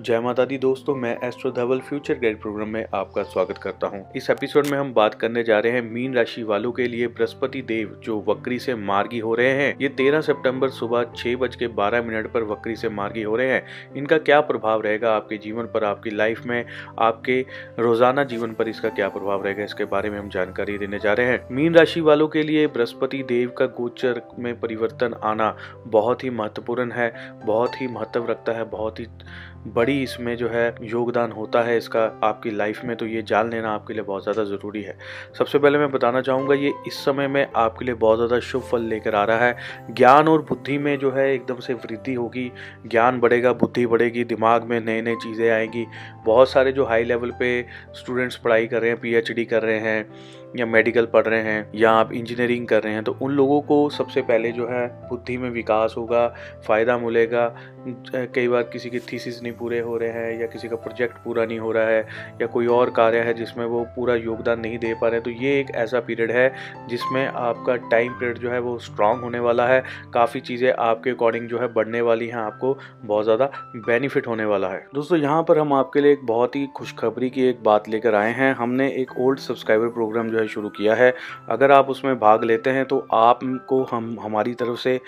जय माता दी दोस्तों, मैं Astro Dhaval future guide programme में आपका स्वागत करता हूँ। इस एपिसोड में हम बात करने जा रहे हैं मीन राशि वालों के लिए बृहस्पति देव, जो वक्री से मार्गी हो रहे हैं। ये 13 सितंबर सुबह छह बज के बारह मिनट पर वक्री से मार्गी हो रहे हैं। इनका क्या प्रभाव रहेगा आपके जीवन पर, आपकी लाइफ में, आपके रोज़ाना जीवन पर इसका क्या प्रभाव रहेगा, इसके बारे में हम जानकारी देने जा रहे हैं। मीन राशि वालों के लिए बृहस्पति देव का गोचर में परिवर्तन आना बहुत ही महत्वपूर्ण है, बहुत ही महत्व रखता है, बहुत ही बड़ी इसमें जो है योगदान होता है इसका आपकी लाइफ में तो ये जान लेना आपके लिए बहुत ज़्यादा ज़रूरी है। सबसे पहले मैं बताना चाहूँगा, ये इस समय में आपके लिए बहुत ज़्यादा शुभ फल लेकर आ रहा है। ज्ञान और बुद्धि में जो है एकदम से वृद्धि होगी, ज्ञान बढ़ेगा, बुद्धि बढ़ेगी, दिमाग में नई नई चीज़ें आएँगी। बहुत सारे जो हाई लेवल पे स्टूडेंट्स पढ़ाई कर रहे हैं पीएचडी कर रहे हैं या मेडिकल पढ़ रहे हैं या आप इंजीनियरिंग कर रहे हैं तो उन लोगों को सबसे पहले जो है बुद्धि में विकास होगा, फ़ायदा मिलेगा। कई बार किसी के थीसिस नहीं पूरे हो रहे हैं या किसी का प्रोजेक्ट पूरा नहीं हो रहा है या कोई और कार्य है जिसमें वो पूरा योगदान नहीं दे पा रहे तो ये एक ऐसा पीरियड है जिसमें आपका टाइम पीरियड जो है वो स्ट्रांग होने वाला है। काफ़ी चीज़ें आपके अकॉर्डिंग जो है बढ़ने वाली हैं, आपको बहुत ज़्यादा बेनिफिट होने वाला है। दोस्तों, यहाँ पर हम आपके लिए एक बहुत ही खुशखबरी की एक बात लेकर आए हैं। हमने एक ओल्ड सब्सक्राइबर प्रोग्राम जो है शुरू किया है। अगर आप उसमें भाग लेते हैं तो आपको हम, हमारी तरफ़ से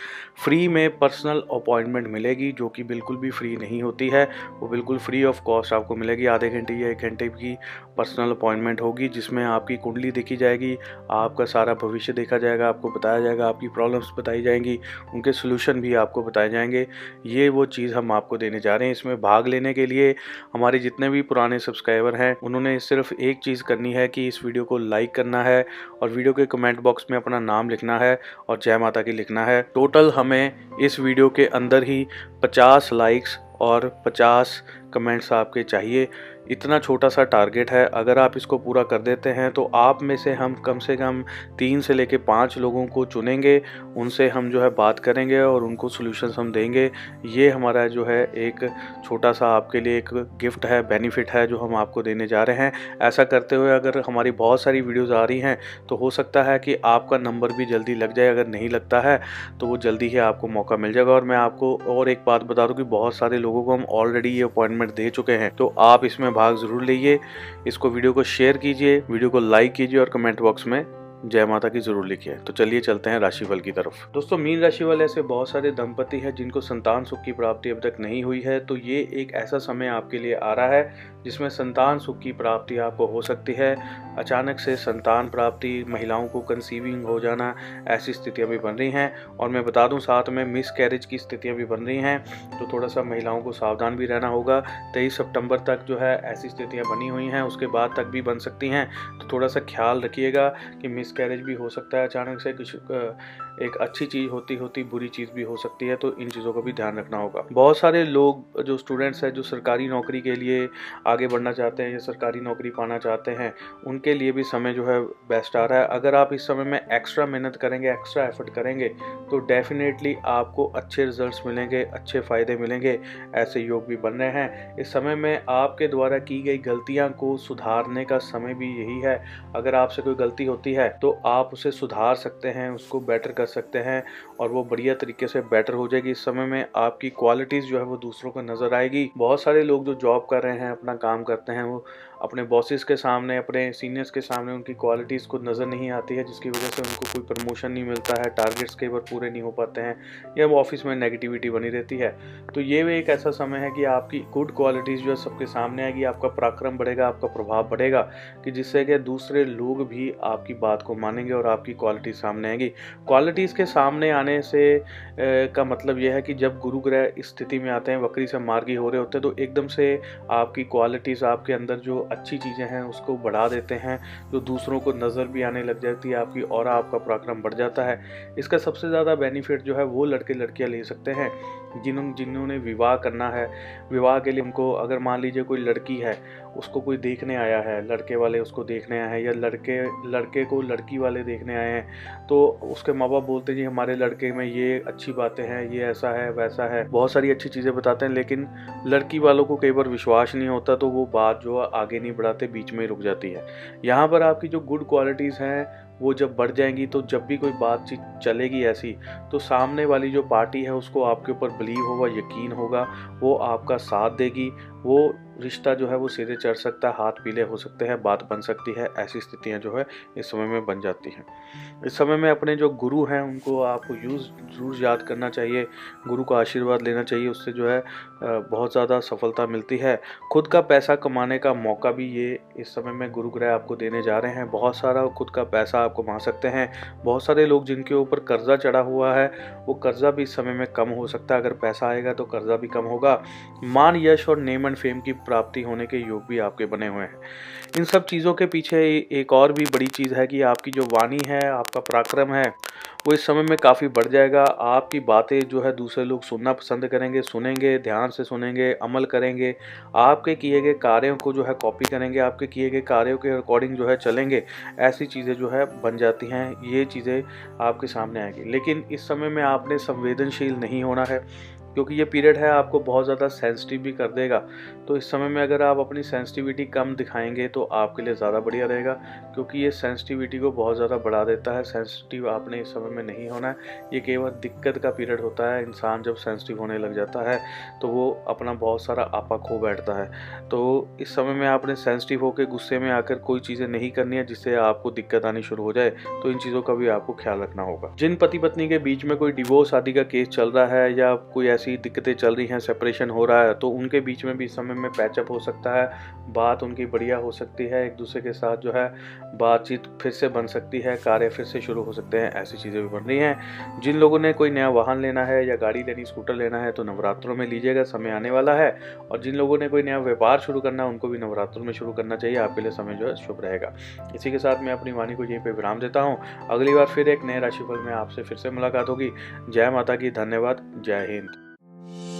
फ्री में पर्सनल अपॉइंटमेंट मिलेगी, जो कि बिल्कुल भी फ्री नहीं होती है। वो बिल्कुल फ्री ऑफ़ कॉस्ट आपको मिलेगी। आधे घंटे या एक घंटे की पर्सनल अपॉइंटमेंट होगी, जिसमें आपकी कुंडली देखी जाएगी, आपका सारा भविष्य देखा जाएगा, आपको बताया जाएगा, आपकी प्रॉब्लम्स बताई जाएँगी, उनके सोल्यूशन भी आपको बताए जाएँगे। ये वो चीज़ हम आपको देने जा रहे हैं इसमें भाग लेने के लिए। हमारे जितने भी पुराने सब्सक्राइबर हैं, उन्होंने सिर्फ़ एक चीज़ करनी है कि इस वीडियो को लाइक करना है और वीडियो के कमेंट बॉक्स में अपना नाम लिखना है और जय माता की लिखना है। टोटल हमें इस वीडियो के अंदर ही 50 लाइक्स और 50 कमेंट्स आपके चाहिए। इतना छोटा सा टारगेट है। अगर आप इसको पूरा कर देते हैं तो आप में से हम कम से कम तीन से लेके पाँच लोगों को चुनेंगे। उनसे हम जो है बात करेंगे और उनको सोल्यूशन हम देंगे। ये हमारा जो है एक छोटा सा आपके लिए एक गिफ्ट है बेनिफिट है जो हम आपको देने जा रहे हैं। ऐसा करते हुए अगर हमारी बहुत सारी वीडियोज़ आ रही हैं तो हो सकता है कि आपका नंबर भी जल्दी लग जाए। अगर नहीं लगता है तो वो जल्दी ही आपको मौका मिल जाएगा। और मैं आपको और एक बात बता दूँ कि बहुत सारे लोगों को हम ऑलरेडी ये अपॉइंटमेंट दे चुके हैं। तो आप इसमें भाग ज़रूर लीजिए इसको वीडियो को शेयर कीजिए, वीडियो को लाइक कीजिए और कमेंट बॉक्स में जय माता की ज़रूर लिखिए। तो चलिए चलते हैं राशिफल की तरफ़। दोस्तों, मीन राशि वाले ऐसे बहुत सारे दंपति हैं जिनको संतान सुख की प्राप्ति अब तक नहीं हुई है तो ये एक ऐसा समय आपके लिए आ रहा है जिसमें संतान सुख की प्राप्ति आपको हो सकती है। अचानक से संतान प्राप्ति, महिलाओं को कंसीविंग हो जाना, ऐसी स्थितियाँ भी बन रही हैं। और मैं बता दूँ, साथ में मिस कैरेज की स्थितियाँ भी बन रही हैं तो थोड़ा सा महिलाओं को सावधान भी रहना होगा। तेईस सितंबर तक जो है ऐसी स्थितियाँ बनी हुई हैं, उसके बाद तक भी बन सकती हैं। तो थोड़ा सा ख्याल रखिएगा कि मिस मिसकैरेज भी हो सकता है, अचानक से कुछ एक अच्छी चीज़ होती होती, बुरी चीज़ भी हो सकती है तो इन चीज़ों का भी ध्यान रखना होगा। बहुत सारे लोग, जो स्टूडेंट्स हैं, जो सरकारी नौकरी के लिए आगे बढ़ना चाहते हैं या सरकारी नौकरी पाना चाहते हैं, उनके लिए भी समय जो है बेस्ट आ रहा है। अगर आप इस समय में एक्स्ट्रा मेहनत करेंगे एक्स्ट्रा एफर्ट करेंगे तो डेफिनेटली आपको अच्छे रिज़ल्ट मिलेंगे, अच्छे फ़ायदे मिलेंगे, ऐसे योग भी बन रहे हैं। इस समय में आपके द्वारा की गई गलतियाँ को सुधारने का समय भी यही है। अगर आपसे कोई गलती होती है तो आप उसे सुधार सकते हैं, उसको बेटर कर सकते हैं और वो बढ़िया तरीके से बेटर हो जाएगी। इस समय में आपकी क्वालिटीज़ जो है वो दूसरों को नज़र आएगी। बहुत सारे लोग जो जॉब कर रहे हैं, अपना काम करते हैं, वो अपने बॉसेस के सामने अपने सीनियर्स के सामने उनकी क्वालिटीज़ को नज़र नहीं आती है जिसकी वजह से उनको कोई प्रमोशन नहीं मिलता है टारगेट्स कई बार पूरे नहीं हो पाते हैं या वो ऑफ़िस में नेगेटिविटी बनी रहती है। तो ये भी एक ऐसा समय है कि आपकी गुड क्वालिटीज़ जो है सबके सामने आएगी आपका पराक्रम बढ़ेगा आपका प्रभाव बढ़ेगा कि जिससे कि दूसरे लोग भी आपकी बात को मानेंगे और आपकी क्वालिटी सामने आएगी। क्वालिटीज़ के सामने आने से ए, का मतलब यह है कि जब गुरु ग्रह स्थिति में आते हैं वक्री से मार्गी हो रहे होते हैं तो एकदम से आपकी क्वालिटीज़ आपके अंदर जो अच्छी चीज़ें हैं, उसको बढ़ा देते हैं, जो दूसरों को नज़र भी आने लग जाती है, आपकी और आपका पराक्रम बढ़ जाता है। इसका सबसे ज़्यादा बेनिफिट जो है, वो लड़के लड़कियाँ ले सकते हैं जिन जिन्होंने विवाह करना है। विवाह के लिए उनको, अगर मान लीजिए कोई लड़की है, उसको कोई देखने आया है, लड़के वाले उसको देखने आए हैं, या लड़के लड़के को लड़की वाले देखने आए हैं तो उसके माँ बाप बोलते हैं, जी, हमारे लड़के में ये अच्छी बातें हैं, ये ऐसा है, वैसा है। बहुत सारी अच्छी चीज़ें बताते हैं, लेकिन लड़की वालों को कई बार विश्वास नहीं होता तो वो बात जो आगे नहीं बढ़ाते, बीच में ही रुक जाती है। यहाँ पर आपकी जो गुड क्वालिटीज़ हैं, वो जब बढ़ जाएँगी तो जब भी कोई बातचीत चलेगी ऐसी तो सामने वाली जो पार्टी है, उसको आपके ऊपर बिलीव होगा, यकीन होगा, वो आपका साथ देगी, वो रिश्ता जो है वो सीधे चढ़ सकता है, हाथ पीले हो सकते हैं, बात बन सकती है, ऐसी स्थितियाँ जो है इस समय में बन जाती हैं। इस समय में अपने जो गुरु हैं, उनको आपको यूज़, ज़रूर याद करना चाहिए, गुरु का आशीर्वाद लेना चाहिए, उससे जो है बहुत ज़्यादा सफलता मिलती है। खुद का पैसा कमाने का मौका भी ये इस समय में गुरु ग्रह आपको देने जा रहे हैं। बहुत सारा खुद का पैसा आप कमा सकते हैं। बहुत सारे लोग जिनके ऊपर कर्जा चढ़ा हुआ है, वो कर्जा भी इस समय में कम हो सकता है। अगर पैसा आएगा तो कर्जा भी कम होगा। मान यश और नेम एंड फेम की प्राप्ति होने के योग भी आपके बने हुए हैं। इन सब चीज़ों के पीछे एक और भी बड़ी चीज़ है कि आपकी जो वाणी है, आपका पराक्रम है, वो इस समय में काफ़ी बढ़ जाएगा। आपकी बातें जो है दूसरे लोग सुनना पसंद करेंगे, सुनेंगे, ध्यान से सुनेंगे, अमल करेंगे। आपके किए गए कार्यों को जो है कॉपी करेंगे, आपके किए गए कार्यों के अकॉर्डिंग जो है चलेंगे, ऐसी चीज़ें जो है बन जाती हैं, ये चीज़ें आपके सामने आएँगी। लेकिन इस समय में आपने संवेदनशील नहीं होना है। क्योंकि ये पीरियड है, आपको बहुत ज़्यादा सेंसिटिव भी कर देगा। तो इस समय में अगर आप अपनी सेंसिटिविटी कम दिखाएँगे तो आपके लिए ज़्यादा बढ़िया रहेगा, क्योंकि ये सेंसिटिविटी को बहुत ज़्यादा बढ़ा देता है। सेंसिटिव आपने इस समय में नहीं होना है। ये केवल दिक्कत का पीरियड होता है। इंसान जब सेंसिटिव होने लग जाता है तो वो अपना बहुत सारा आपा खो बैठता है। तो इस समय में आपने सेंसिटिव होकर गुस्से में आकर कोई चीज़ें नहीं करनी है, जिससे आपको दिक्कत आनी शुरू हो जाए तो इन चीज़ों का भी आपको ख्याल रखना होगा। जिन पति पत्नी के बीच में कोई डिवोर्स आदि का केस चल रहा है, या कोई ऐसी ऐसी दिक्कतें चल रही हैं सेपरेशन हो रहा है तो उनके बीच में भी समय में पैचअप हो सकता है, बात उनकी बढ़िया हो सकती है, एक दूसरे के साथ जो है बातचीत फिर से बन सकती है, कार्य फिर से शुरू हो सकते हैं, ऐसी चीज़ें भी बन रही हैं। जिन लोगों ने कोई नया वाहन लेना है या गाड़ी लेनी स्कूटर लेना है तो नवरात्रों में लीजिएगा, समय आने वाला है, और जिन लोगों ने कोई नया व्यापार शुरू करना है, उनको भी नवरात्रों में शुरू करना चाहिए, आपके लिए समय जो है शुभ रहेगा। इसी के साथ मैं अपनी वाणी को यहीं पर विराम देता हूँ, अगली बार फिर एक नए राशिफल में आपसे फिर से मुलाकात होगी। जय माता की, धन्यवाद, जय हिंद। you